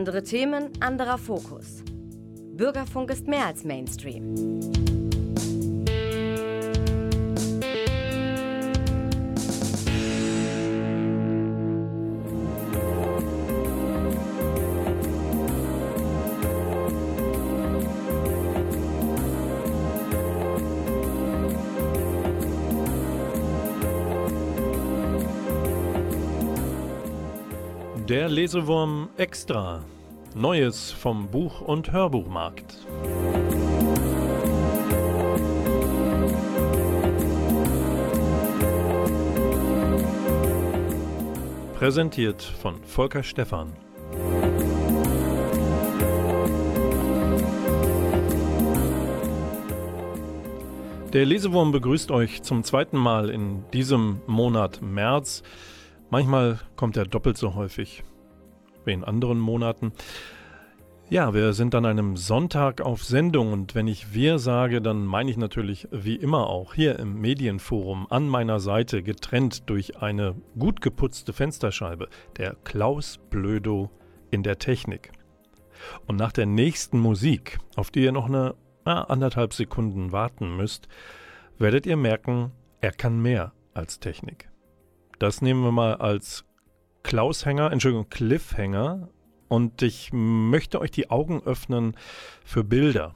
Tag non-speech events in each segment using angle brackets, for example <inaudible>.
Andere Themen, anderer Fokus. Bürgerfunk ist mehr als Mainstream. Der Lesewurm Extra. Neues vom Buch- und Hörbuchmarkt. Präsentiert von Volker Stephan. Der Lesewurm begrüßt euch zum zweiten Mal in diesem Monat März. Manchmal kommt er doppelt so häufig wie in anderen Monaten. Ja, wir sind an einem Sonntag auf Sendung und wenn ich wir sage, dann meine ich natürlich wie immer auch hier im Medienforum an meiner Seite getrennt durch eine gut geputzte Fensterscheibe der Klaus Blödo in der Technik. Und nach der nächsten Musik, auf die ihr noch eine ah, anderthalb Sekunden warten müsst, werdet ihr merken, er kann mehr als Technik. Das nehmen wir mal als Klaushänger, Entschuldigung, Cliffhanger. Und ich möchte euch die Augen öffnen für Bilder.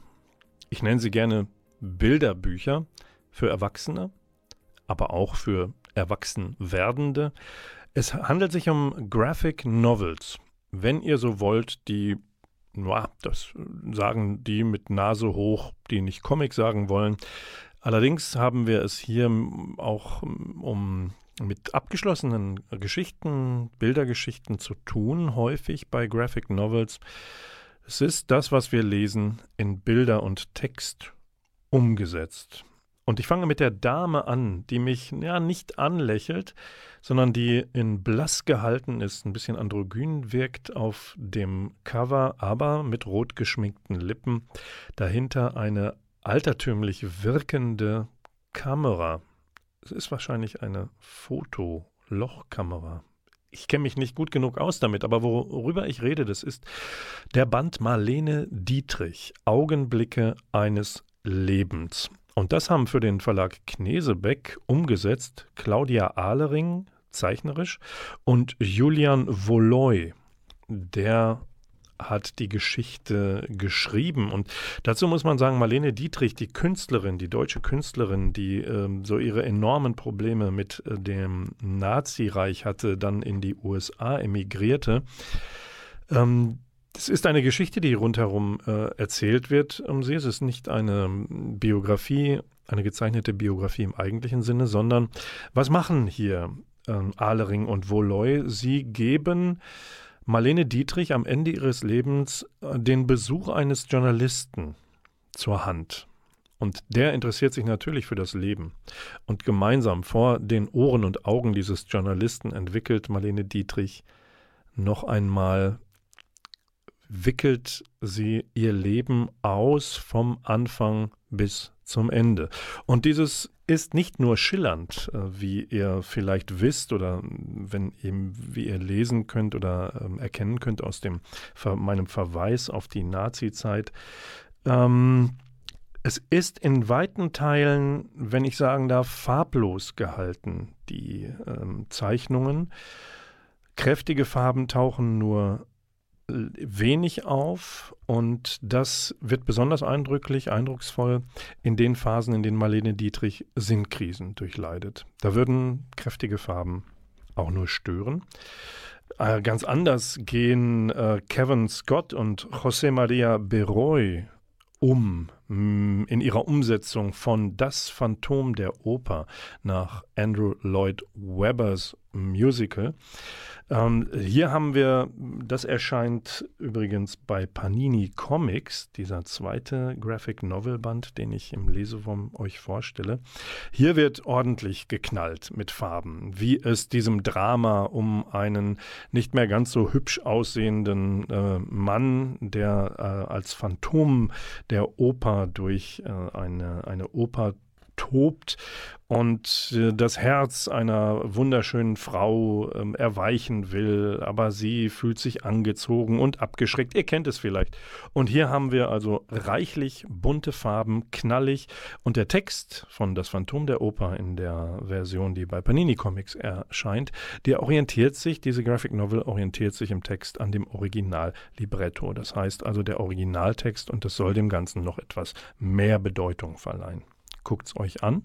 Ich nenne sie gerne Bilderbücher für Erwachsene, aber auch für Erwachsenwerdende. Es handelt sich um Graphic Novels. Wenn ihr so wollt, die, das sagen die mit Nase hoch, die nicht Comic sagen wollen. Allerdings haben wir es hier auch um mit abgeschlossenen Geschichten, Bildergeschichten zu tun, häufig bei Graphic Novels. Es ist das, was wir lesen, in Bilder und Text umgesetzt. Und ich fange mit der Dame an, die mich ja nicht anlächelt, sondern die in blass gehalten ist, ein bisschen androgyn wirkt auf dem Cover, aber mit rot geschminkten Lippen. Dahinter eine altertümlich wirkende Kamera, es ist wahrscheinlich eine Fotolochkamera. Ich kenne mich nicht gut genug aus damit, aber worüber ich rede, das ist der Band Marlene Dietrich, Augenblicke eines Lebens. Und das haben für den Verlag Knesebeck umgesetzt Claudia Ahlering, zeichnerisch, und Julian Voloy, der hat die Geschichte geschrieben. Und dazu muss man sagen, Marlene Dietrich, die Künstlerin, die deutsche Künstlerin, die ähm, so ihre enormen Probleme mit äh, dem Nazireich hatte, dann in die USA emigrierte. Ähm, es ist eine Geschichte, die rundherum äh, erzählt wird um sie. Es ist nicht eine Biografie, eine gezeichnete Biografie im eigentlichen Sinne, sondern was machen hier ähm, Ahlering und Voloy? Sie geben Marlene Dietrich am Ende ihres Lebens äh, den Besuch eines Journalisten zur Hand. Und der interessiert sich natürlich für das Leben. Und gemeinsam vor den Ohren und Augen dieses Journalisten entwickelt Marlene Dietrich noch einmal, wickelt sie ihr Leben aus vom Anfang bis zum Ende. Und dieses ist nicht nur schillernd, äh, wie ihr vielleicht wisst oder wenn eben, wie ihr lesen könnt oder ähm, erkennen könnt aus dem, meinem Verweis auf die Nazi-Zeit. Ähm, es ist in weiten Teilen, wenn ich sagen darf, farblos gehalten, die ähm, Zeichnungen. Kräftige Farben tauchen nur wenig auf und das wird besonders eindrücklich, eindrucksvoll in den Phasen, in denen Marlene Dietrich Sinnkrisen durchleidet. Da würden kräftige Farben auch nur stören. Äh, ganz anders gehen äh, Kevin Scott und José María Beroy um in ihrer Umsetzung von Das Phantom der Oper nach Andrew Lloyd Webbers Musical. Ähm, hier haben wir, das erscheint übrigens bei Panini Comics, dieser zweite Graphic Novel Band, den ich im Lesewurm euch vorstelle. Hier wird ordentlich geknallt mit Farben, wie es diesem Drama um einen nicht mehr ganz so hübsch aussehenden äh, Mann, der äh, als Phantom der Oper durch äh, eine, eine Oper tobt und äh, das Herz einer wunderschönen Frau ähm, erweichen will, aber sie fühlt sich angezogen und abgeschreckt. Ihr kennt es vielleicht. Und hier haben wir also reichlich bunte Farben, knallig und der Text von Das Phantom der Oper in der Version, die bei Panini Comics erscheint, der orientiert sich, diese Graphic Novel orientiert sich im Text an dem Original-Libretto. Das heißt also der Originaltext und das soll dem Ganzen noch etwas mehr Bedeutung verleihen. Guckt's euch an.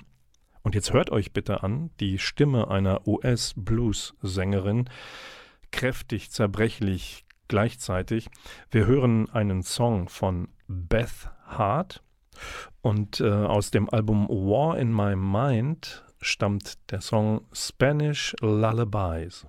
Und jetzt hört euch bitte an, die Stimme einer US-Blues-Sängerin, kräftig, zerbrechlich gleichzeitig. Wir hören einen Song von Beth Hart und äh, aus dem Album War in My Mind stammt der Song Spanish Lullabies.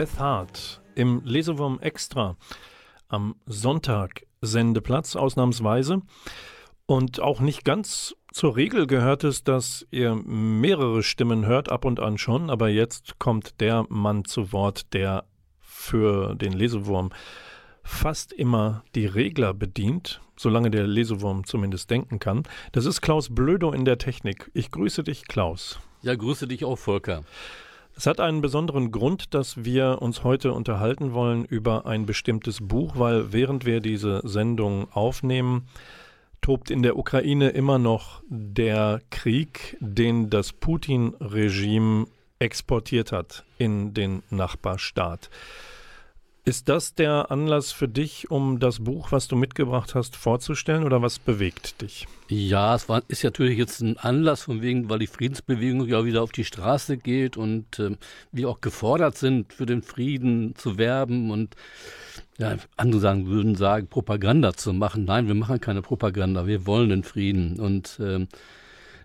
Beth Hart im Lesewurm Extra am Sonntag Sendeplatz ausnahmsweise. Und auch nicht ganz zur Regel gehört es, dass ihr mehrere Stimmen hört, ab und an schon, aber jetzt kommt der Mann zu Wort, der für den Lesewurm fast immer die Regler bedient, solange der Lesewurm zumindest denken kann. Das ist Klaus Blödo in der Technik. Ich grüße dich, Klaus. Ja, grüße dich auch, Volker. Es hat einen besonderen Grund, dass wir uns heute unterhalten wollen über ein bestimmtes Buch, weil während wir diese Sendung aufnehmen, tobt in der Ukraine immer noch der Krieg, den das Putin-Regime exportiert hat in den Nachbarstaat. Ist das der Anlass für dich, um das Buch, was du mitgebracht hast, vorzustellen oder was bewegt dich? Ja, es war, ist natürlich jetzt ein Anlass von wegen, weil die Friedensbewegung ja wieder auf die Straße geht und äh, wir auch gefordert sind, für den Frieden zu werben und ja, andere sagen, würden sagen, Propaganda zu machen. Nein, wir machen keine Propaganda, wir wollen den Frieden. Und äh,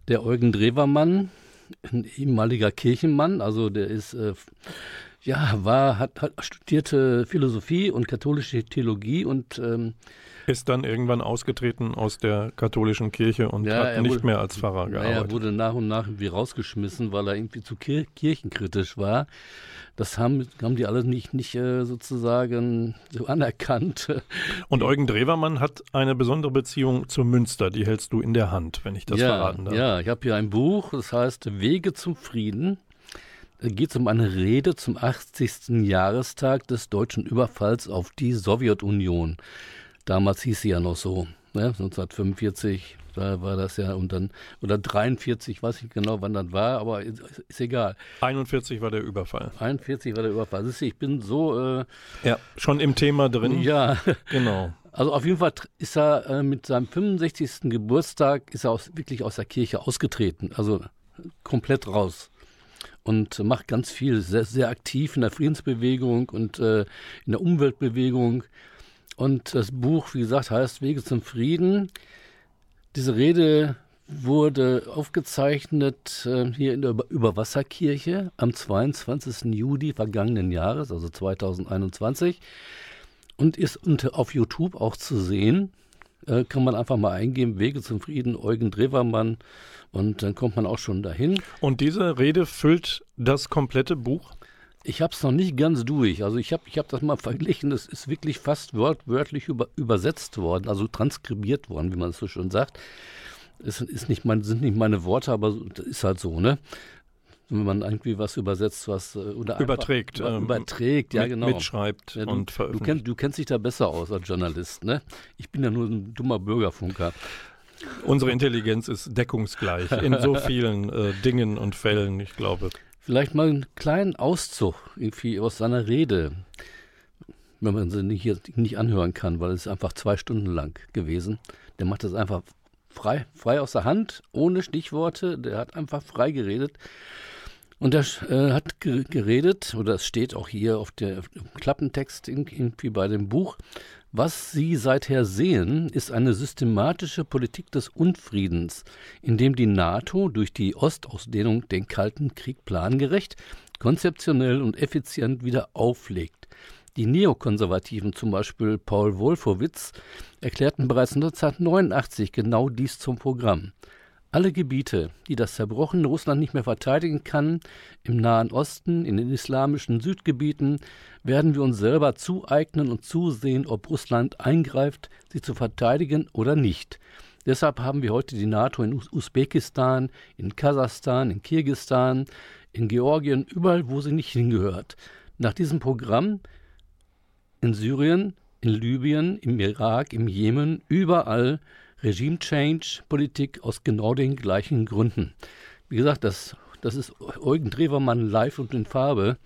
der Eugen Drewermann, ein ehemaliger Kirchenmann, also der ist äh, ja, war, hat, hat studierte Philosophie und katholische Theologie und ähm, ist dann irgendwann ausgetreten aus der katholischen Kirche und ja, hat nicht wurde, mehr als Pfarrer gearbeitet. Er wurde nach und nach irgendwie rausgeschmissen, weil er irgendwie zu kir kirchenkritisch war. Das haben, haben die alle nicht, nicht äh, sozusagen so <laughs> anerkannt. Und Eugen Drewermann hat eine besondere Beziehung zu Münster, die hältst du in der Hand, wenn ich das ja, verraten darf. Ja, ich habe hier ein Buch, das heißt Wege zum Frieden geht es um eine Rede zum 80. Jahrestag des deutschen Überfalls auf die Sowjetunion. Damals hieß sie ja noch so, ne? 1945, da war das ja und dann, oder 43, weiß ich genau, wann das war, aber ist, ist, egal. 41 war der Überfall. 41 war der Überfall. Ist, ich bin so. Äh, ja, schon im Thema drin. Ja, <laughs> genau. Also auf jeden Fall ist er äh, mit seinem 65. Geburtstag ist er aus, wirklich aus der Kirche ausgetreten, also komplett raus und macht ganz viel, sehr, sehr aktiv in der Friedensbewegung und äh, in der Umweltbewegung. Und das Buch, wie gesagt, heißt Wege zum Frieden. Diese Rede wurde aufgezeichnet äh, hier in der Überwasserkirche am 22. Juli vergangenen Jahres, also 2021, und ist unter, auf YouTube auch zu sehen. Äh, kann man einfach mal eingeben, Wege zum Frieden, Eugen Drewermann und dann kommt man auch schon dahin. Und diese Rede füllt das komplette Buch? Ich habe es noch nicht ganz durch. Also ich habe ich hab das mal <laughs> verglichen. Das ist wirklich fast wörtlich über, übersetzt worden, also transkribiert worden, wie man es so schön sagt. Es ist nicht mein, sind nicht meine Worte, aber das ist halt so, ne? wenn man irgendwie was übersetzt, was äh, oder überträgt, über, ähm, überträgt, ja genau, mitschreibt ja, du, und veröffentlicht. Du, kenn, du kennst dich da besser aus als Journalist, ne? Ich bin ja nur ein dummer Bürgerfunker. Unsere Intelligenz ist deckungsgleich in so <laughs> vielen äh, Dingen und Fällen, ich glaube. Vielleicht mal einen kleinen Auszug irgendwie aus seiner Rede, wenn man sie nicht, hier nicht anhören kann, weil es einfach zwei Stunden lang gewesen. Der macht das einfach frei, frei aus der Hand, ohne Stichworte. Der hat einfach frei geredet. Und er äh, hat geredet, oder es steht auch hier auf der Klappentext irgendwie bei dem Buch, was Sie seither sehen, ist eine systematische Politik des Unfriedens, in dem die NATO durch die Ostausdehnung den Kalten Krieg plangerecht, konzeptionell und effizient wieder auflegt. Die Neokonservativen, zum Beispiel Paul Wolfowitz, erklärten bereits 1989 genau dies zum Programm. Alle Gebiete, die das zerbrochene Russland nicht mehr verteidigen kann, im Nahen Osten, in den islamischen Südgebieten, werden wir uns selber zueignen und zusehen, ob Russland eingreift, sie zu verteidigen oder nicht. Deshalb haben wir heute die NATO in Usbekistan, in Kasachstan, in Kirgistan, in Georgien, überall, wo sie nicht hingehört. Nach diesem Programm in Syrien, in Libyen, im Irak, im Jemen, überall Regime-Change-Politik aus genau den gleichen Gründen. Wie gesagt, das, das ist Eugen Drewermann live und in Farbe.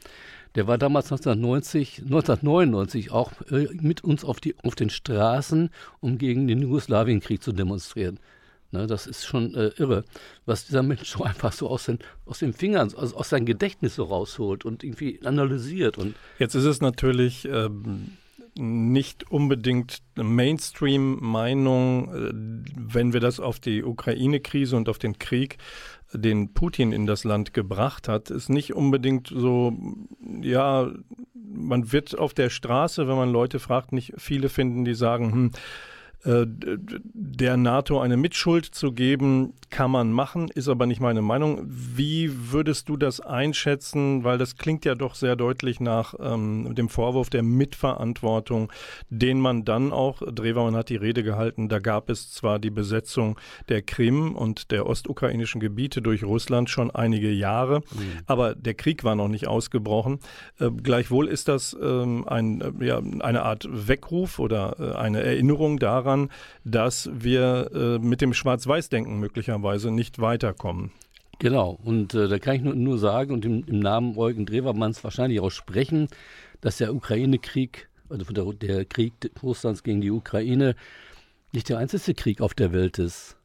Der war damals 1990, 1999 auch äh, mit uns auf, die, auf den Straßen, um gegen den Jugoslawienkrieg zu demonstrieren. Ne, das ist schon äh, irre, was dieser Mensch so einfach so aus den, aus den Fingern, also aus seinem Gedächtnis so rausholt und irgendwie analysiert. Und Jetzt ist es natürlich ähm, nicht unbedingt Mainstream-Meinung, äh, wenn wir das auf die Ukraine-Krise und auf den Krieg, den Putin in das Land gebracht hat, ist nicht unbedingt so, ja, man wird auf der Straße, wenn man Leute fragt, nicht viele finden, die sagen, hm, äh, der NATO eine Mitschuld zu geben, kann man machen, ist aber nicht meine Meinung. Wie würdest du das einschätzen? Weil das klingt ja doch sehr deutlich nach ähm, dem Vorwurf der Mitverantwortung, den man dann auch, Drehwaman hat die Rede gehalten, da gab es zwar die Besetzung der Krim und der ostukrainischen Gebiete durch Russland schon einige Jahre, mhm. aber der Krieg war noch nicht ausgebrochen. Äh, gleichwohl ist das ähm, ein, äh, ja, eine Art Weckruf oder äh, eine Erinnerung daran, daran, dass wir äh, mit dem Schwarz-Weiß-Denken möglicherweise nicht weiterkommen. Genau, und äh, da kann ich nur, nur sagen und im, im, Namen Eugen Drewermanns wahrscheinlich auch sprechen, dass der Ukraine-Krieg, also der, der Krieg Russlands gegen die Ukraine, nicht der einzige Krieg auf der Welt ist.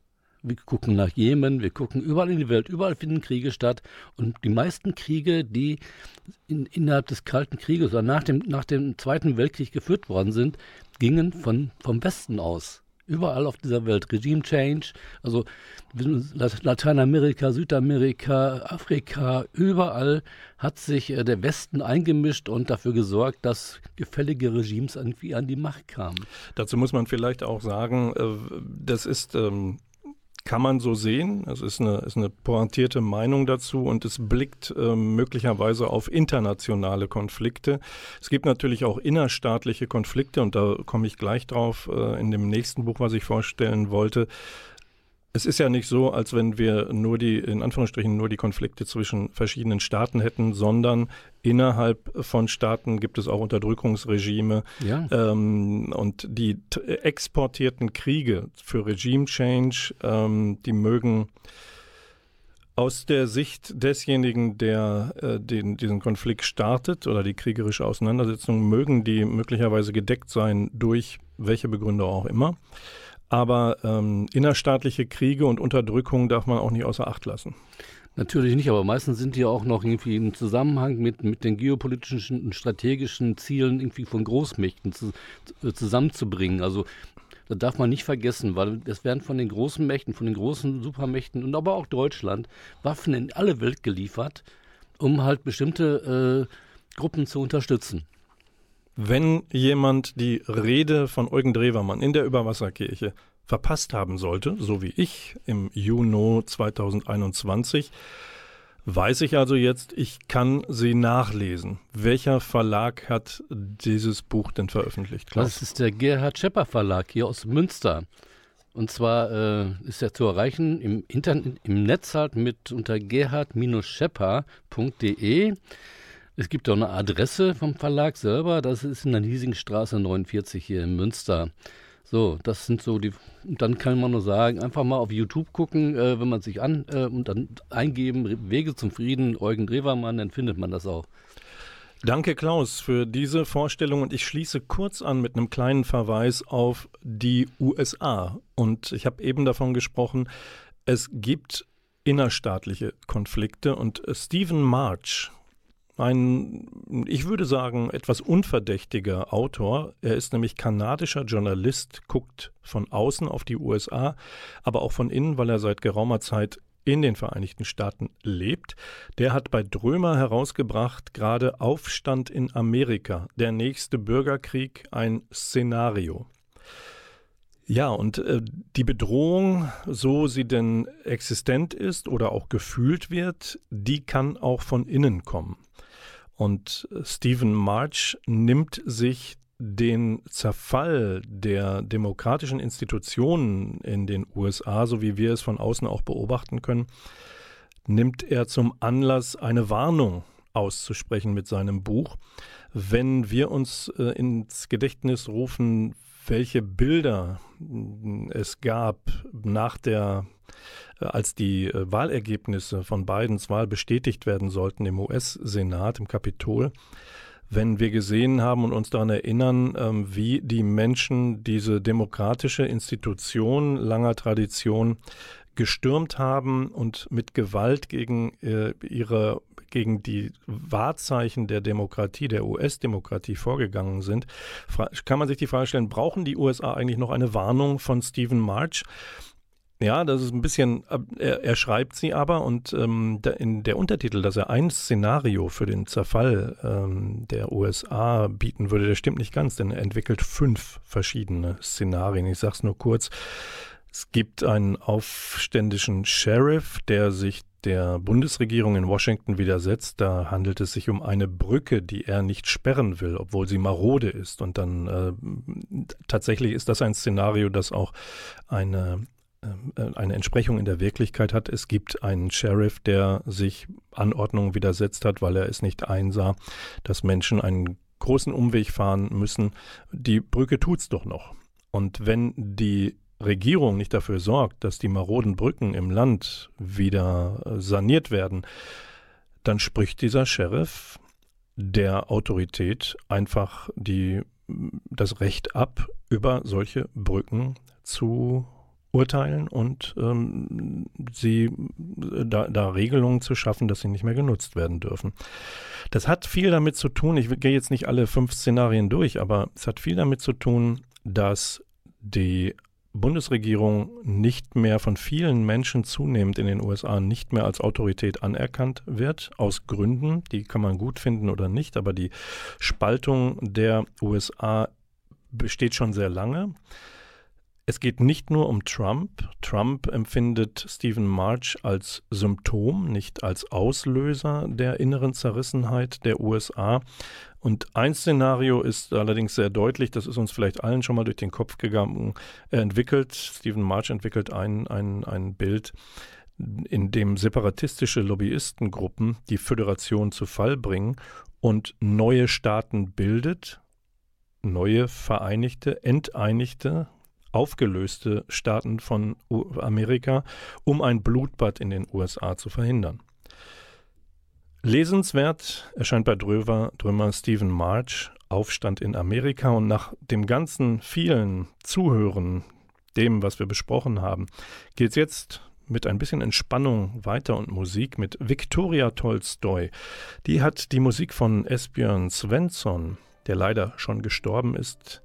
Wir gucken nach Jemen, wir gucken überall in die Welt, überall finden Kriege statt. Und die meisten Kriege, die in, innerhalb des Kalten Krieges oder nach dem, nach dem Zweiten Weltkrieg geführt worden sind, gingen von, vom Westen aus. Überall auf dieser Welt. Regime Change, also Lateinamerika, Südamerika, Afrika, überall hat sich äh, der Westen eingemischt und dafür gesorgt, dass gefällige Regimes irgendwie an die Macht kamen. Dazu muss man vielleicht auch sagen, äh, das ist ähm, kann man so sehen. Es ist eine, ist eine pointierte Meinung dazu und es blickt äh, möglicherweise auf internationale Konflikte. Es gibt natürlich auch innerstaatliche Konflikte und da komme ich gleich drauf äh, in dem nächsten Buch, was ich vorstellen wollte. Es ist ja nicht so, als wenn wir nur die, in Anführungsstrichen, nur die Konflikte zwischen verschiedenen Staaten hätten, sondern innerhalb von Staaten gibt es auch Unterdrückungsregime. Ja. Ähm, und die exportierten Kriege für Regime Change, ähm, die mögen aus der Sicht desjenigen, der äh, den, diesen Konflikt startet oder die kriegerische Auseinandersetzung, mögen die möglicherweise gedeckt sein durch welche Begründung auch immer. Aber ähm, innerstaatliche Kriege und Unterdrückung darf man auch nicht außer Acht lassen. Natürlich nicht, aber meistens sind die auch noch irgendwie im Zusammenhang mit, mit den geopolitischen und strategischen Zielen irgendwie von Großmächten zu, zusammenzubringen. Also das darf man nicht vergessen, weil es werden von den großen Mächten, von den großen Supermächten und aber auch Deutschland Waffen in alle Welt geliefert, um halt bestimmte äh, Gruppen zu unterstützen wenn jemand die Rede von Eugen Drewermann in der Überwasserkirche verpasst haben sollte, so wie ich im Juni 2021, weiß ich also jetzt, ich kann sie nachlesen. Welcher Verlag hat dieses Buch denn veröffentlicht? Klaus? Das ist der Gerhard Schepper Verlag hier aus Münster. Und zwar äh, ist er zu erreichen im Internet, im Netz halt mit unter gerhard-schepper.de. Es gibt auch eine Adresse vom Verlag selber, das ist in der Hiesingstraße 49 hier in Münster. So, das sind so die. Dann kann man nur sagen, einfach mal auf YouTube gucken, äh, wenn man sich an äh, und dann eingeben Wege zum Frieden, Eugen Drewermann, dann findet man das auch. Danke, Klaus, für diese Vorstellung. Und ich schließe kurz an mit einem kleinen Verweis auf die USA. Und ich habe eben davon gesprochen, es gibt innerstaatliche Konflikte. Und Stephen March, ein, ich würde sagen, etwas unverdächtiger Autor. Er ist nämlich kanadischer Journalist, guckt von außen auf die USA, aber auch von innen, weil er seit geraumer Zeit in den Vereinigten Staaten lebt. Der hat bei Drömer herausgebracht, gerade Aufstand in Amerika, der nächste Bürgerkrieg, ein Szenario. Ja, und äh, die Bedrohung, so sie denn existent ist oder auch gefühlt wird, die kann auch von innen kommen. Und Stephen March nimmt sich den Zerfall der demokratischen Institutionen in den USA, so wie wir es von außen auch beobachten können, nimmt er zum Anlass, eine Warnung auszusprechen mit seinem Buch. Wenn wir uns äh, ins Gedächtnis rufen, welche Bilder es gab nach der äh, als die äh, Wahlergebnisse von Bidens Wahl bestätigt werden sollten im US-Senat, im Kapitol, wenn wir gesehen haben und uns daran erinnern, ähm, wie die Menschen diese demokratische Institution langer Tradition gestürmt haben und mit Gewalt gegen äh, ihre gegen die Wahrzeichen der Demokratie, der US-Demokratie vorgegangen sind, kann man sich die Frage stellen, brauchen die USA eigentlich noch eine Warnung von Stephen March? Ja, das ist ein bisschen, äh, er, er schreibt sie aber und ähm, in der Untertitel, dass er ein Szenario für den Zerfall ähm, der USA bieten würde, der stimmt nicht ganz, denn er entwickelt fünf verschiedene Szenarien. Ich sage es nur kurz. Es gibt einen aufständischen Sheriff, der sich der Bundesregierung in Washington widersetzt. Da handelt es sich um eine Brücke, die er nicht sperren will, obwohl sie marode ist. Und dann äh, tatsächlich ist das ein Szenario, das auch eine äh, eine Entsprechung in der Wirklichkeit hat. Es gibt einen Sheriff, der sich Anordnungen widersetzt hat, weil er es nicht einsah, dass Menschen einen großen Umweg fahren müssen. Die Brücke tut's doch noch. Und wenn die Regierung nicht dafür sorgt, dass die maroden Brücken im Land wieder äh, saniert werden, dann spricht dieser Sheriff der Autorität einfach die, das Recht ab, über solche Brücken zu urteilen und ähm, sie da, da, Regelungen zu schaffen, dass sie nicht mehr genutzt werden dürfen. Das hat viel damit zu tun, ich gehe jetzt nicht alle fünf Szenarien durch, aber es hat viel damit zu tun, dass die Bundesregierung nicht mehr von vielen Menschen zunehmend in den USA nicht mehr als Autorität anerkannt wird, aus Gründen, die kann man gut finden oder nicht, aber die Spaltung der USA besteht schon sehr lange. Es geht nicht nur um Trump. Trump empfindet Stephen March als Symptom, nicht als Auslöser der inneren Zerrissenheit der USA. Und ein Szenario ist allerdings sehr deutlich, das ist uns vielleicht allen schon mal durch den Kopf gegangen. Er entwickelt, Stephen March entwickelt ein, ein, ein Bild, in dem separatistische Lobbyistengruppen die Föderation zu Fall bringen und neue Staaten bildet, neue vereinigte, enteinigte aufgelöste Staaten von Amerika, um ein Blutbad in den USA zu verhindern. Lesenswert erscheint bei Dröver, Drömer Stephen March Aufstand in Amerika und nach dem ganzen vielen Zuhören, dem, was wir besprochen haben, geht es jetzt mit ein bisschen Entspannung weiter und Musik mit Viktoria Tolstoi. Die hat die Musik von Esbjörn Svensson, der leider schon gestorben ist,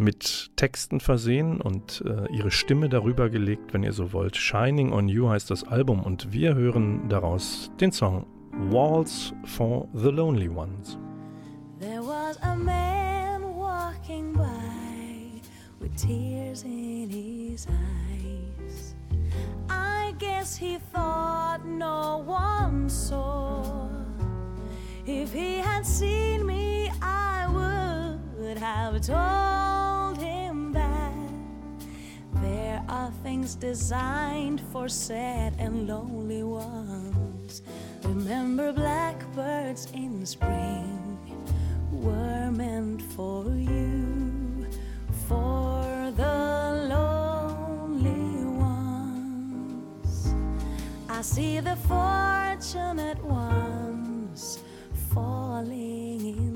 mit Texten versehen und äh, ihre Stimme darüber gelegt, wenn ihr so wollt. Shining on You heißt das Album und wir hören daraus den Song Walls for the Lonely Ones. There was a man walking by with tears in his eyes. I guess he thought no one saw. If he had seen me, I would have told. Him that there are things designed for sad and lonely ones. Remember, blackbirds in spring were meant for you, for the lonely ones. I see the fortunate ones falling in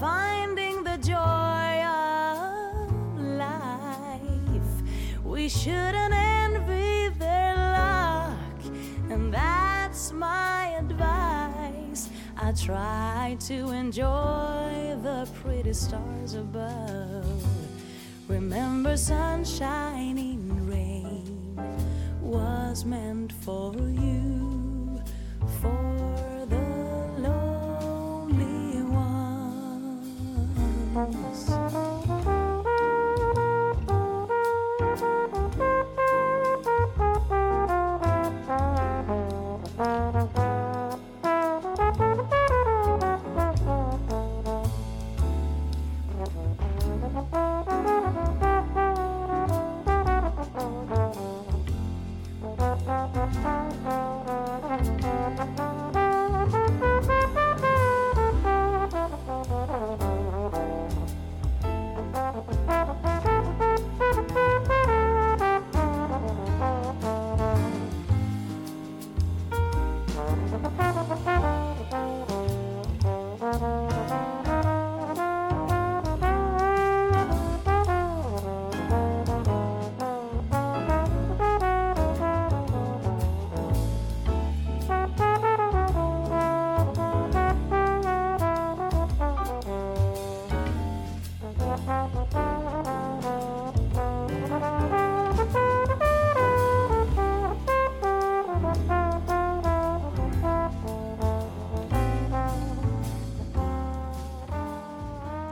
finding the joy of life. We shouldn't envy their luck, and that's my advice. I try to enjoy the pretty stars above. Remember, sunshine in rain was meant for you, for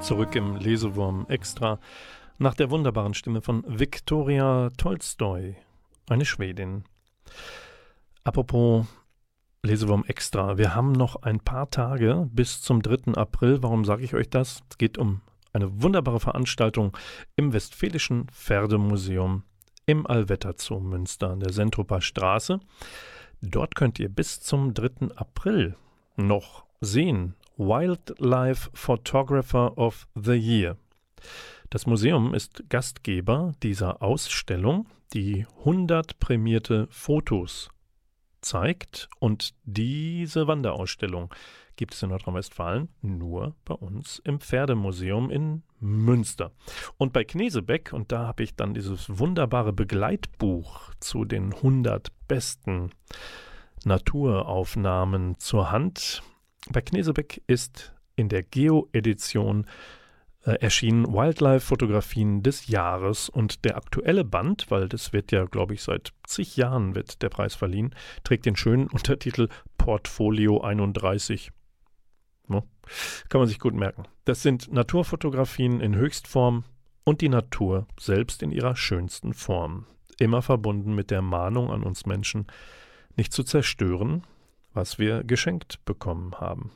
zurück im Lesewurm Extra nach der wunderbaren Stimme von Viktoria Tolstoi, eine Schwedin. Apropos Lesewurm Extra, wir haben noch ein paar Tage bis zum 3. April. Warum sage ich euch das? Es geht um eine wunderbare Veranstaltung im Westfälischen Pferdemuseum im Allwetter Zoo Münster an der Sentroper Straße. Dort könnt ihr bis zum 3. April noch sehen, Wildlife Photographer of the Year. Das Museum ist Gastgeber dieser Ausstellung, die 100 prämierte Fotos zeigt. Und diese Wanderausstellung gibt es in Nordrhein-Westfalen nur bei uns im Pferdemuseum in Münster. Und bei Knesebeck, und da habe ich dann dieses wunderbare Begleitbuch zu den 100 besten Naturaufnahmen zur Hand. Bei Knesebeck ist in der Geo-Edition äh, erschienen Wildlife-Fotografien des Jahres und der aktuelle Band, weil das wird ja, glaube ich, seit zig Jahren wird der Preis verliehen, trägt den schönen <laughs> Untertitel Portfolio 31. No? Kann man sich gut merken. Das sind Naturfotografien in Höchstform und die Natur selbst in ihrer schönsten Form. Immer verbunden mit der Mahnung an uns Menschen, nicht zu zerstören, was wir geschenkt bekommen haben.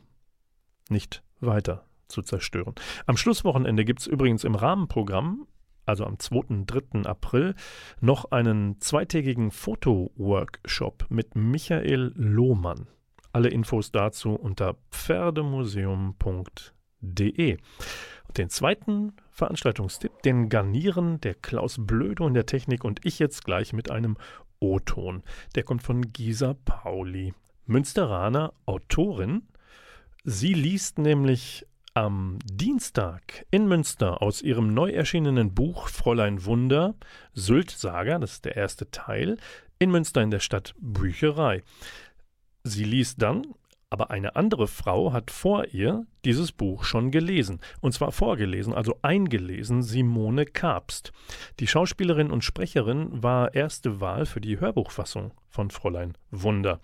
Nicht weiter zu zerstören. Am Schlusswochenende gibt es übrigens im Rahmenprogramm, also am 2. und 3. April, noch einen zweitägigen Fotoworkshop mit Michael Lohmann. Alle Infos dazu unter pferdemuseum.de. Den zweiten Veranstaltungstipp, den garnieren der Klaus Blödo in der Technik und ich jetzt gleich mit einem O-Ton. Der kommt von Gisa Pauli, Münsteraner Autorin. Sie liest nämlich am Dienstag in Münster aus ihrem neu erschienenen Buch Fräulein Wunder, Sylt Saga, das ist der erste Teil, in Münster in der Stadt Bücherei. Sie liest dann, aber eine andere Frau hat vor ihr dieses Buch schon gelesen. Und zwar vorgelesen, also eingelesen, Simone Kabst. Die Schauspielerin und Sprecherin war erste Wahl für die Hörbuchfassung von Fräulein Wunder.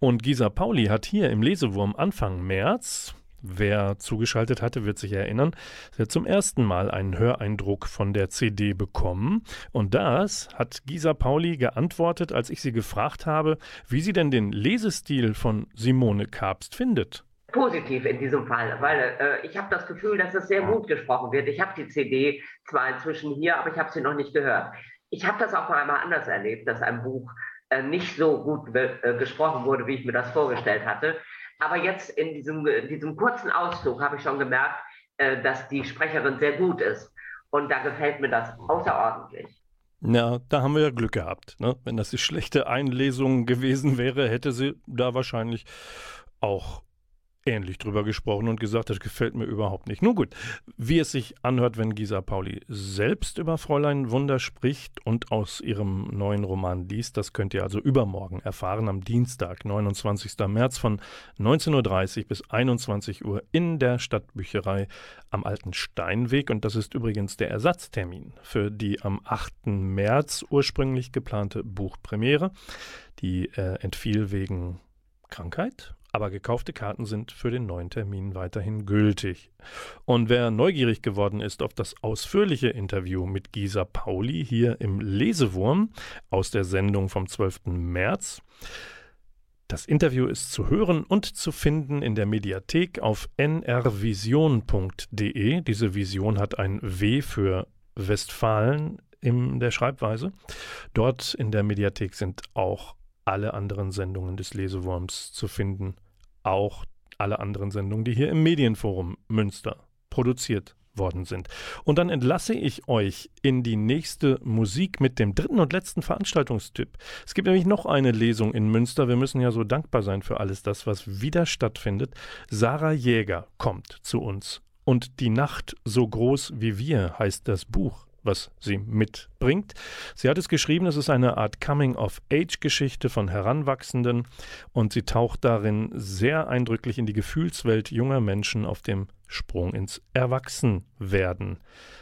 Und Gisa Pauli hat hier im Lesewurm Anfang März, Wer zugeschaltet hatte, wird sich erinnern, sie hat zum ersten Mal einen Höreindruck von der CD bekommen. Und das hat Gisa Pauli geantwortet, als ich sie gefragt habe, wie sie denn den Lesestil von Simone Kabst findet. Positiv in diesem Fall, weil äh, ich habe das Gefühl, dass es sehr gut gesprochen wird. Ich habe die CD zwar inzwischen hier, aber ich habe sie noch nicht gehört. Ich habe das auch mal einmal anders erlebt, dass ein Buch äh, nicht so gut äh, gesprochen wurde, wie ich mir das vorgestellt hatte. Aber jetzt in diesem, in diesem kurzen Auszug habe ich schon gemerkt, äh, dass die Sprecherin sehr gut ist. Und da gefällt mir das außerordentlich. Ja, da haben wir ja Glück gehabt. Ne? Wenn das die schlechte Einlesung gewesen wäre, hätte sie da wahrscheinlich auch ähnlich drüber gesprochen und gesagt, das gefällt mir überhaupt nicht. Nun gut, wie es sich anhört, wenn Gisa Pauli selbst über Fräulein Wunder spricht und aus ihrem neuen Roman liest, das könnt ihr also übermorgen erfahren, am Dienstag, 29. März von 19.30 Uhr bis 21 Uhr in der Stadtbücherei am Alten Steinweg. Und das ist übrigens der Ersatztermin für die am 8. März ursprünglich geplante Buchpremiere. Die äh, entfiel wegen Krankheit aber gekaufte Karten sind für den neuen Termin weiterhin gültig. Und wer neugierig geworden ist auf das ausführliche Interview mit Gisa Pauli hier im Lesewurm aus der Sendung vom 12. März, das Interview ist zu hören und zu finden in der Mediathek auf nrvision.de. Diese Vision hat ein W für Westfalen in der Schreibweise. Dort in der Mediathek sind auch alle anderen Sendungen des Lesewurms zu finden. Auch alle anderen Sendungen, die hier im Medienforum Münster produziert worden sind. Und dann entlasse ich euch in die nächste Musik mit dem dritten und letzten Veranstaltungstipp. Es gibt nämlich noch eine Lesung in Münster. Wir müssen ja so dankbar sein für alles das, was wieder stattfindet. Sarah Jäger kommt zu uns. Und die Nacht so groß wie wir heißt das Buch was sie mitbringt. Sie hat es geschrieben, es ist eine Art Coming-of-Age-Geschichte von Heranwachsenden und sie taucht darin sehr eindrücklich in die Gefühlswelt junger Menschen auf dem Sprung ins Erwachsenwerden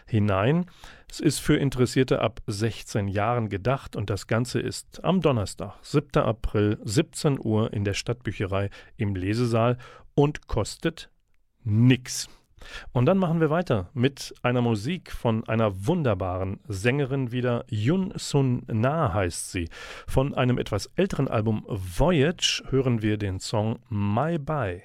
hinein. Es ist für Interessierte ab 16 Jahren gedacht und das Ganze ist am Donnerstag, 7. April, 17 Uhr in der Stadtbücherei im Lesesaal und kostet nichts. Und dann machen wir weiter mit einer Musik von einer wunderbaren Sängerin wieder. Yun Sun Na heißt sie. Von einem etwas älteren Album Voyage hören wir den Song My Bye.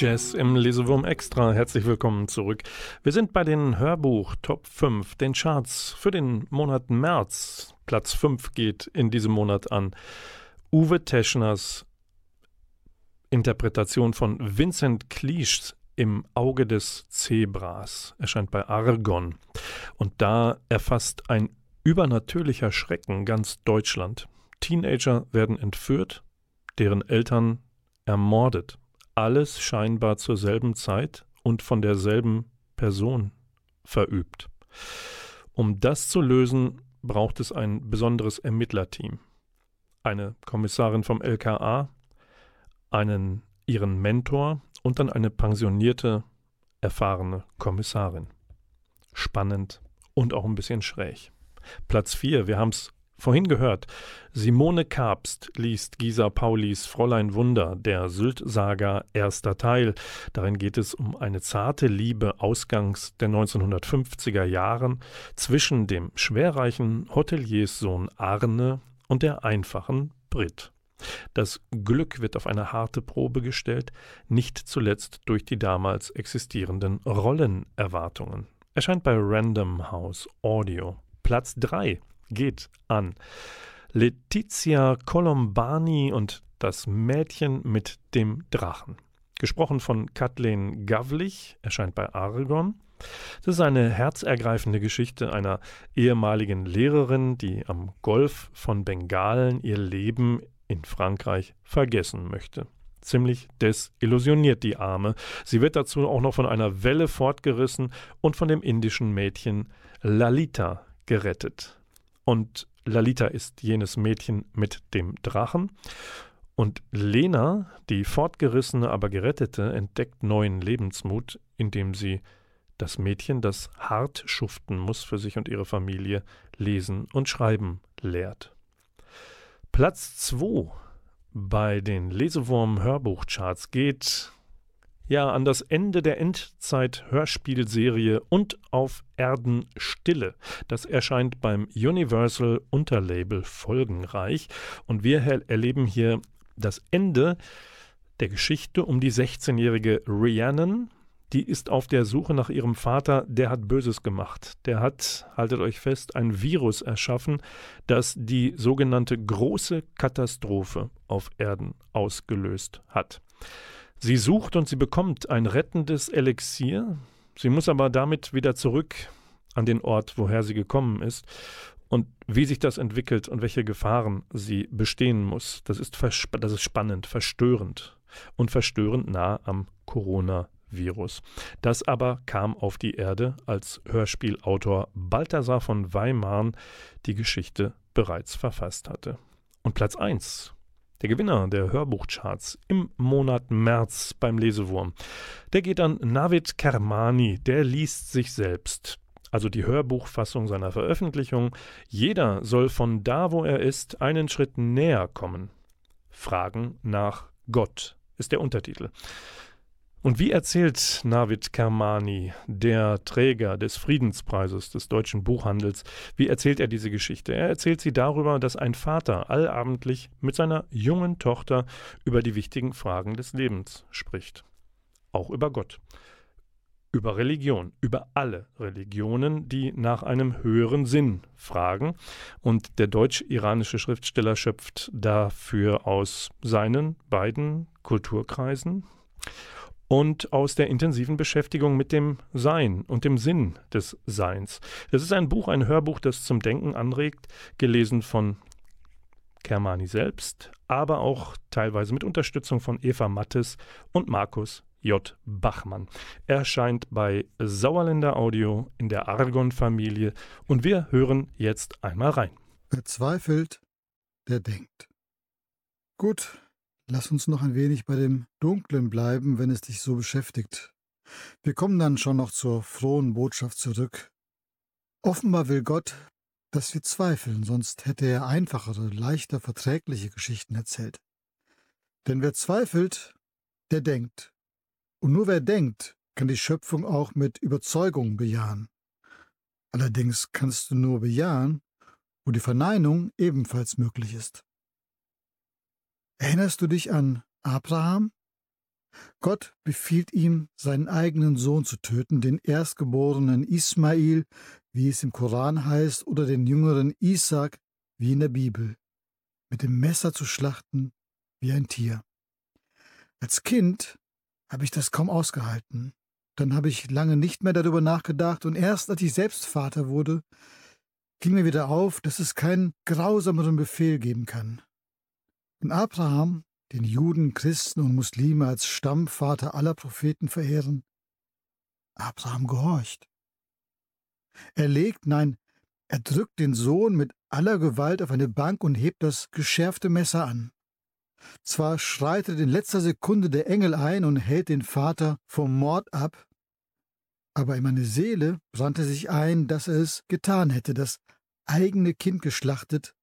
Jazz im Lesewurm Extra. Herzlich willkommen zurück. Wir sind bei den Hörbuch Top 5, den Charts für den Monat März. Platz 5 geht in diesem Monat an Uwe Teschners Interpretation von Vincent Cleaches im Auge des Zebras. Erscheint bei Argon. Und da erfasst ein übernatürlicher Schrecken ganz Deutschland. Teenager werden entführt, deren Eltern ermordet alles scheinbar zur selben Zeit und von derselben Person verübt. Um das zu lösen, braucht es ein besonderes Ermittlerteam. Eine Kommissarin vom LKA, einen ihren Mentor und dann eine pensionierte, erfahrene Kommissarin. Spannend und auch ein bisschen schräg. Platz 4, wir haben es Vorhin gehört, Simone Kabst liest Gisa Paulis Fräulein Wunder, der Sylt-Saga, erster Teil. Darin geht es um eine zarte Liebe ausgangs der 1950er Jahren zwischen dem schwerreichen Hotelierssohn Arne und der einfachen Brit. Das Glück wird auf eine harte Probe gestellt, nicht zuletzt durch die damals existierenden Rollenerwartungen. Erscheint bei Random House Audio. Platz 3 geht an Letizia Colombani und das Mädchen mit dem Drachen. Gesprochen von Kathleen Gavlich, erscheint bei Aragon. Das ist eine herzergreifende Geschichte einer ehemaligen Lehrerin, die am Golf von Bengalen ihr Leben in Frankreich vergessen möchte. Ziemlich desillusioniert die Arme. Sie wird dazu auch noch von einer Welle fortgerissen und von dem indischen Mädchen Lalita gerettet. Und Lalita ist jenes Mädchen mit dem Drachen. Und Lena, die fortgerissene, aber gerettete, entdeckt neuen Lebensmut, indem sie das Mädchen, das hart schuften muss für sich und ihre Familie, lesen und schreiben lehrt. Platz 2 bei den Lesewurm-Hörbuchcharts geht ja an das Ende der Endzeit-Hörspielserie und auf Erden Stille. Das erscheint beim Universal Unterlabel Folgenreich und wir erleben hier das Ende der Geschichte um die 16-jährige Rhiannon, die ist auf der Suche nach ihrem Vater, der hat Böses gemacht. Der hat, haltet euch fest, ein Virus erschaffen, das die sogenannte große Katastrophe auf Erden ausgelöst hat. Sie sucht und sie bekommt ein rettendes Elixier. Sie muss aber damit wieder zurück an den Ort, woher sie gekommen ist. Und wie sich das entwickelt und welche Gefahren sie bestehen muss, das ist, das ist spannend, verstörend und verstörend nah am Coronavirus. Das aber kam auf die Erde, als Hörspielautor Balthasar von Weimar die Geschichte bereits verfasst hatte. Und Platz 1 der Gewinner der Hörbuchcharts im Monat März beim Lesewurm, der geht an Navid Kermani, der liest sich selbst also die Hörbuchfassung seiner Veröffentlichung, jeder soll von da, wo er ist, einen Schritt näher kommen. Fragen nach Gott ist der Untertitel. Und wie erzählt Navid Kermani, der Träger des Friedenspreises des deutschen Buchhandels, wie erzählt er diese Geschichte? Er erzählt sie darüber, dass ein Vater allabendlich mit seiner jungen Tochter über die wichtigen Fragen des Lebens spricht. Auch über Gott über Religion, über alle Religionen, die nach einem höheren Sinn fragen. Und der deutsch-iranische Schriftsteller schöpft dafür aus seinen beiden Kulturkreisen und aus der intensiven Beschäftigung mit dem Sein und dem Sinn des Seins. Das ist ein Buch, ein Hörbuch, das zum Denken anregt, gelesen von Kermani selbst, aber auch teilweise mit Unterstützung von Eva Mattes und Markus J. Bachmann. Er erscheint bei Sauerländer Audio in der Argon-Familie und wir hören jetzt einmal rein. Wer zweifelt, der denkt. Gut, lass uns noch ein wenig bei dem Dunklen bleiben, wenn es dich so beschäftigt. Wir kommen dann schon noch zur frohen Botschaft zurück. Offenbar will Gott, dass wir zweifeln, sonst hätte er einfachere, leichter verträgliche Geschichten erzählt. Denn wer zweifelt, der denkt. Und nur wer denkt, kann die Schöpfung auch mit Überzeugung bejahen. Allerdings kannst du nur bejahen, wo die Verneinung ebenfalls möglich ist. Erinnerst du dich an Abraham? Gott befiehlt ihm, seinen eigenen Sohn zu töten, den erstgeborenen Ismail, wie es im Koran heißt, oder den jüngeren Isaac, wie in der Bibel, mit dem Messer zu schlachten wie ein Tier. Als Kind habe ich das kaum ausgehalten. Dann habe ich lange nicht mehr darüber nachgedacht und erst als ich selbst Vater wurde, ging mir wieder auf, dass es keinen grausameren Befehl geben kann. Und Abraham, den Juden, Christen und Muslime als Stammvater aller Propheten verehren, Abraham gehorcht. Er legt, nein, er drückt den Sohn mit aller Gewalt auf eine Bank und hebt das geschärfte Messer an. Zwar schreitet in letzter Sekunde der Engel ein und hält den Vater vom Mord ab, aber in meine Seele brannte sich ein, dass er es getan hätte, das eigene Kind geschlachtet,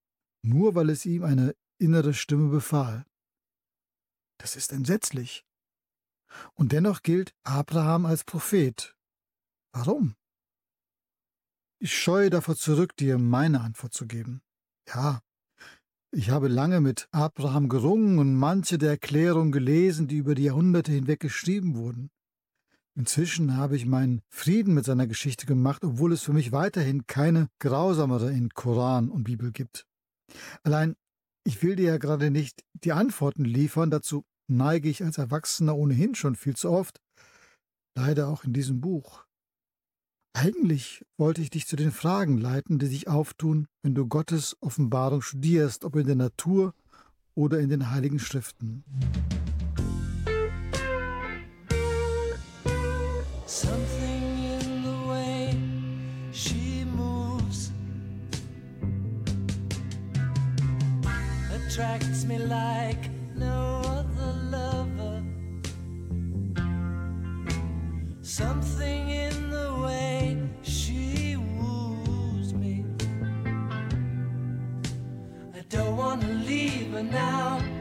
nur weil es ihm eine innere Stimme befahl. Das ist entsetzlich. Und dennoch gilt Abraham als Prophet. Warum? Ich scheue davor zurück, dir meine Antwort zu geben. Ja, ich habe lange mit Abraham gerungen und manche der Erklärungen gelesen, die über die Jahrhunderte hinweg geschrieben wurden. Inzwischen habe ich meinen Frieden mit seiner Geschichte gemacht, obwohl es für mich weiterhin keine grausamere in Koran und Bibel gibt. Allein, ich will dir ja gerade nicht die Antworten liefern, dazu neige ich als Erwachsener ohnehin schon viel zu oft, leider auch in diesem Buch. Eigentlich wollte ich dich zu den Fragen leiten, die sich auftun, wenn du Gottes Offenbarung studierst, ob in der Natur oder in den heiligen Schriften. Attracts me like no other lover. Something in the way she woos me. I don't want to leave her now.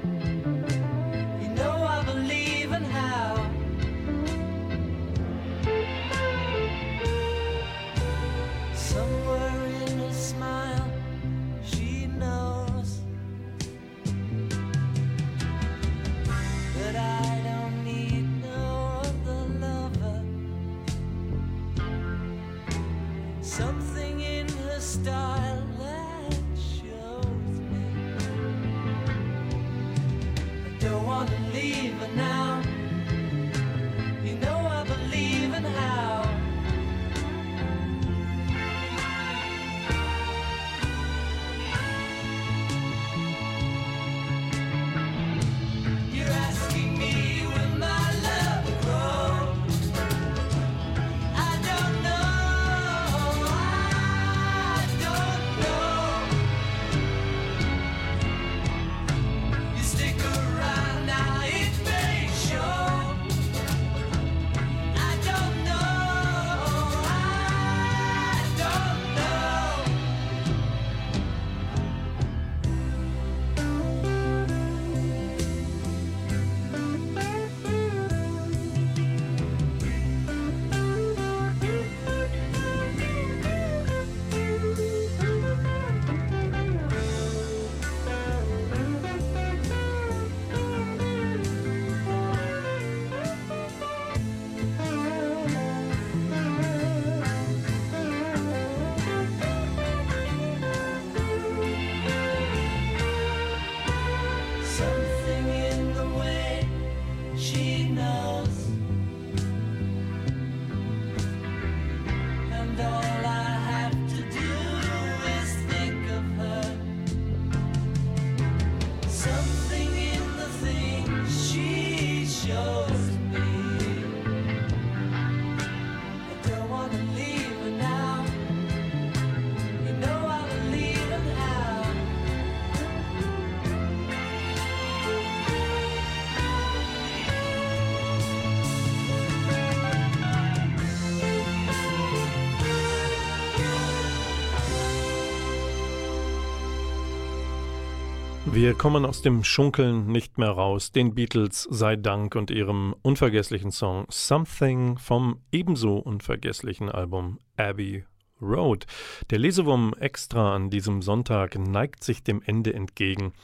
Wir kommen aus dem Schunkeln nicht mehr raus. Den Beatles sei Dank und ihrem unvergesslichen Song Something vom ebenso unvergesslichen Album Abbey Road. Der Lesewurm extra an diesem Sonntag neigt sich dem Ende entgegen.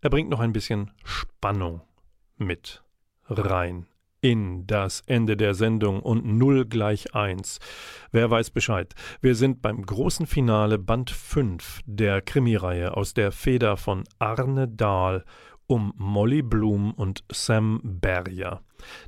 Er bringt noch ein bisschen Spannung mit rein in das Ende der Sendung und 0 gleich 1. Wer weiß Bescheid? Wir sind beim großen Finale Band 5 der Krimireihe aus der Feder von Arne Dahl um Molly Bloom und Sam Berger,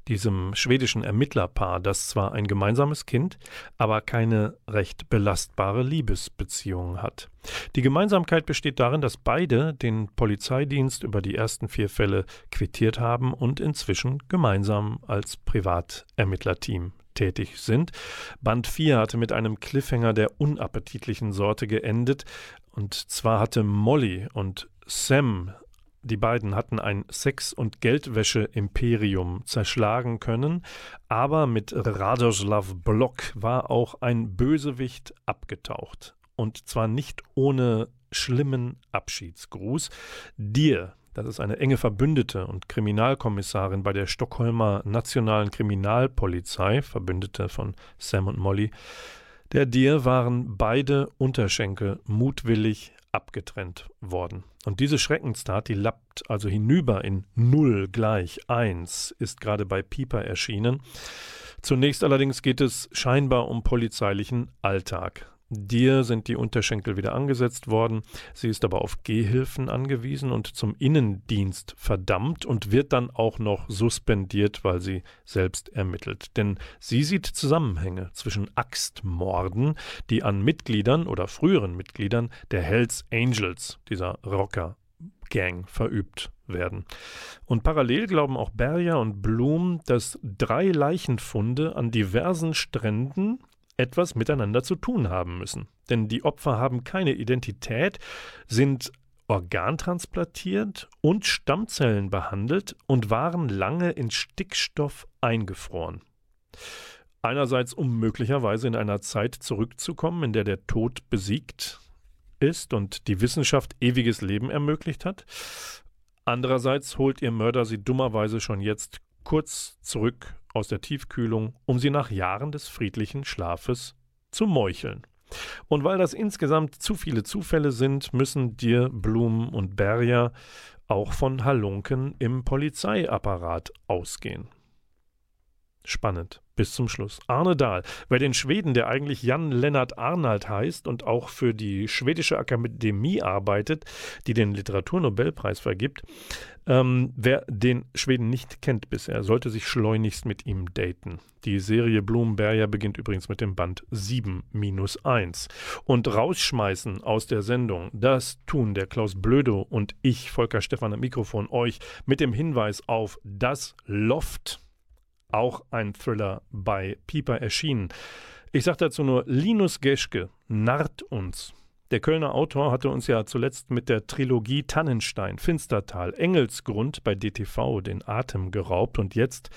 diesem schwedischen Ermittlerpaar, das zwar ein gemeinsames Kind, aber keine recht belastbare Liebesbeziehung hat. Die Gemeinsamkeit besteht darin, dass beide den Polizeidienst über die ersten vier Fälle quittiert haben und inzwischen gemeinsam als Privatermittlerteam tätig sind. Band 4 hatte mit einem Cliffhanger der unappetitlichen Sorte geendet, und zwar hatte Molly und Sam die beiden hatten ein Sex- und Geldwäsche-Imperium zerschlagen können, aber mit Radoslav Block war auch ein Bösewicht abgetaucht. Und zwar nicht ohne schlimmen Abschiedsgruß. Dir, das ist eine enge Verbündete und Kriminalkommissarin bei der Stockholmer Nationalen Kriminalpolizei, Verbündete von Sam und Molly, der Dir waren beide Unterschenkel mutwillig abgetrennt worden. Und diese Schreckenstat, die lappt also hinüber in 0 gleich 1, ist gerade bei Pieper erschienen. Zunächst allerdings geht es scheinbar um polizeilichen Alltag. Dir sind die Unterschenkel wieder angesetzt worden, sie ist aber auf Gehhilfen angewiesen und zum Innendienst verdammt und wird dann auch noch suspendiert, weil sie selbst ermittelt. Denn sie sieht Zusammenhänge zwischen Axtmorden, die an Mitgliedern oder früheren Mitgliedern der Hells Angels, dieser Rocker, Gang verübt werden. Und parallel glauben auch Berger und Blum, dass drei Leichenfunde an diversen Stränden etwas miteinander zu tun haben müssen. Denn die Opfer haben keine Identität, sind organtransplantiert und Stammzellen behandelt und waren lange in Stickstoff eingefroren. Einerseits, um möglicherweise in einer Zeit zurückzukommen, in der der Tod besiegt ist und die Wissenschaft ewiges Leben ermöglicht hat. Andererseits holt ihr Mörder sie dummerweise schon jetzt kurz zurück aus der Tiefkühlung, um sie nach Jahren des friedlichen Schlafes zu meucheln. Und weil das insgesamt zu viele Zufälle sind, müssen dir Blum und Berger auch von Halunken im Polizeiapparat ausgehen. Spannend. Bis zum Schluss. Arne Dahl, wer den Schweden, der eigentlich Jan Lennart Arnald heißt und auch für die Schwedische Akademie arbeitet, die den Literaturnobelpreis vergibt, ähm, wer den Schweden nicht kennt bisher, sollte sich schleunigst mit ihm daten. Die Serie Blumenberger beginnt übrigens mit dem Band 7 minus 1. Und rausschmeißen aus der Sendung, das tun der Klaus Blödo und ich, Volker Stefan am Mikrofon, euch mit dem Hinweis auf das Loft auch ein Thriller bei Pieper erschienen. Ich sage dazu nur, Linus Geschke narrt uns. Der Kölner Autor hatte uns ja zuletzt mit der Trilogie Tannenstein, Finstertal, Engelsgrund bei DTV den Atem geraubt und jetzt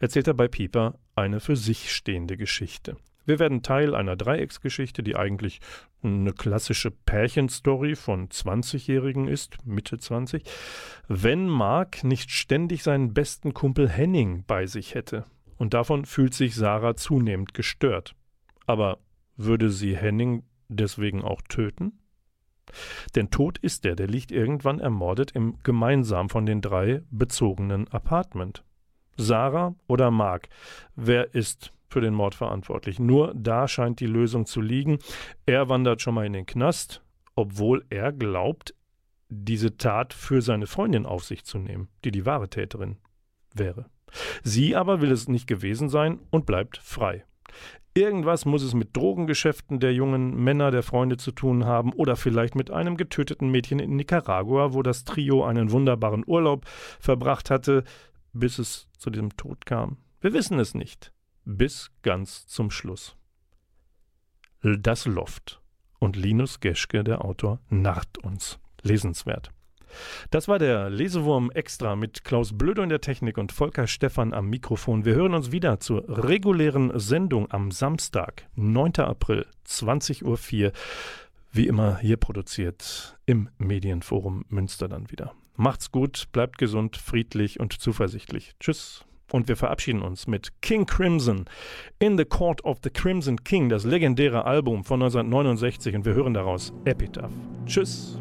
erzählt er bei Pieper eine für sich stehende Geschichte. Wir werden Teil einer Dreiecksgeschichte, die eigentlich eine klassische Pärchenstory von 20-Jährigen ist, Mitte 20, wenn Mark nicht ständig seinen besten Kumpel Henning bei sich hätte. Und davon fühlt sich Sarah zunehmend gestört. Aber würde sie Henning deswegen auch töten? Denn tot ist er, der liegt irgendwann ermordet im gemeinsam von den drei bezogenen Apartment. Sarah oder Mark, wer ist für den Mord verantwortlich. Nur da scheint die Lösung zu liegen. Er wandert schon mal in den Knast, obwohl er glaubt, diese Tat für seine Freundin auf sich zu nehmen, die die wahre Täterin wäre. Sie aber will es nicht gewesen sein und bleibt frei. Irgendwas muss es mit Drogengeschäften der jungen Männer der Freunde zu tun haben oder vielleicht mit einem getöteten Mädchen in Nicaragua, wo das Trio einen wunderbaren Urlaub verbracht hatte, bis es zu dem Tod kam. Wir wissen es nicht bis ganz zum Schluss. Das Loft und Linus Geschke, der Autor, narrt uns. Lesenswert. Das war der Lesewurm Extra mit Klaus Blödo in der Technik und Volker Stephan am Mikrofon. Wir hören uns wieder zur regulären Sendung am Samstag, 9. April, 20.04 Uhr. Wie immer hier produziert im Medienforum Münster dann wieder. Macht's gut, bleibt gesund, friedlich und zuversichtlich. Tschüss. Und wir verabschieden uns mit King Crimson in the Court of the Crimson King, das legendäre Album von 1969. Und wir hören daraus Epitaph. Tschüss.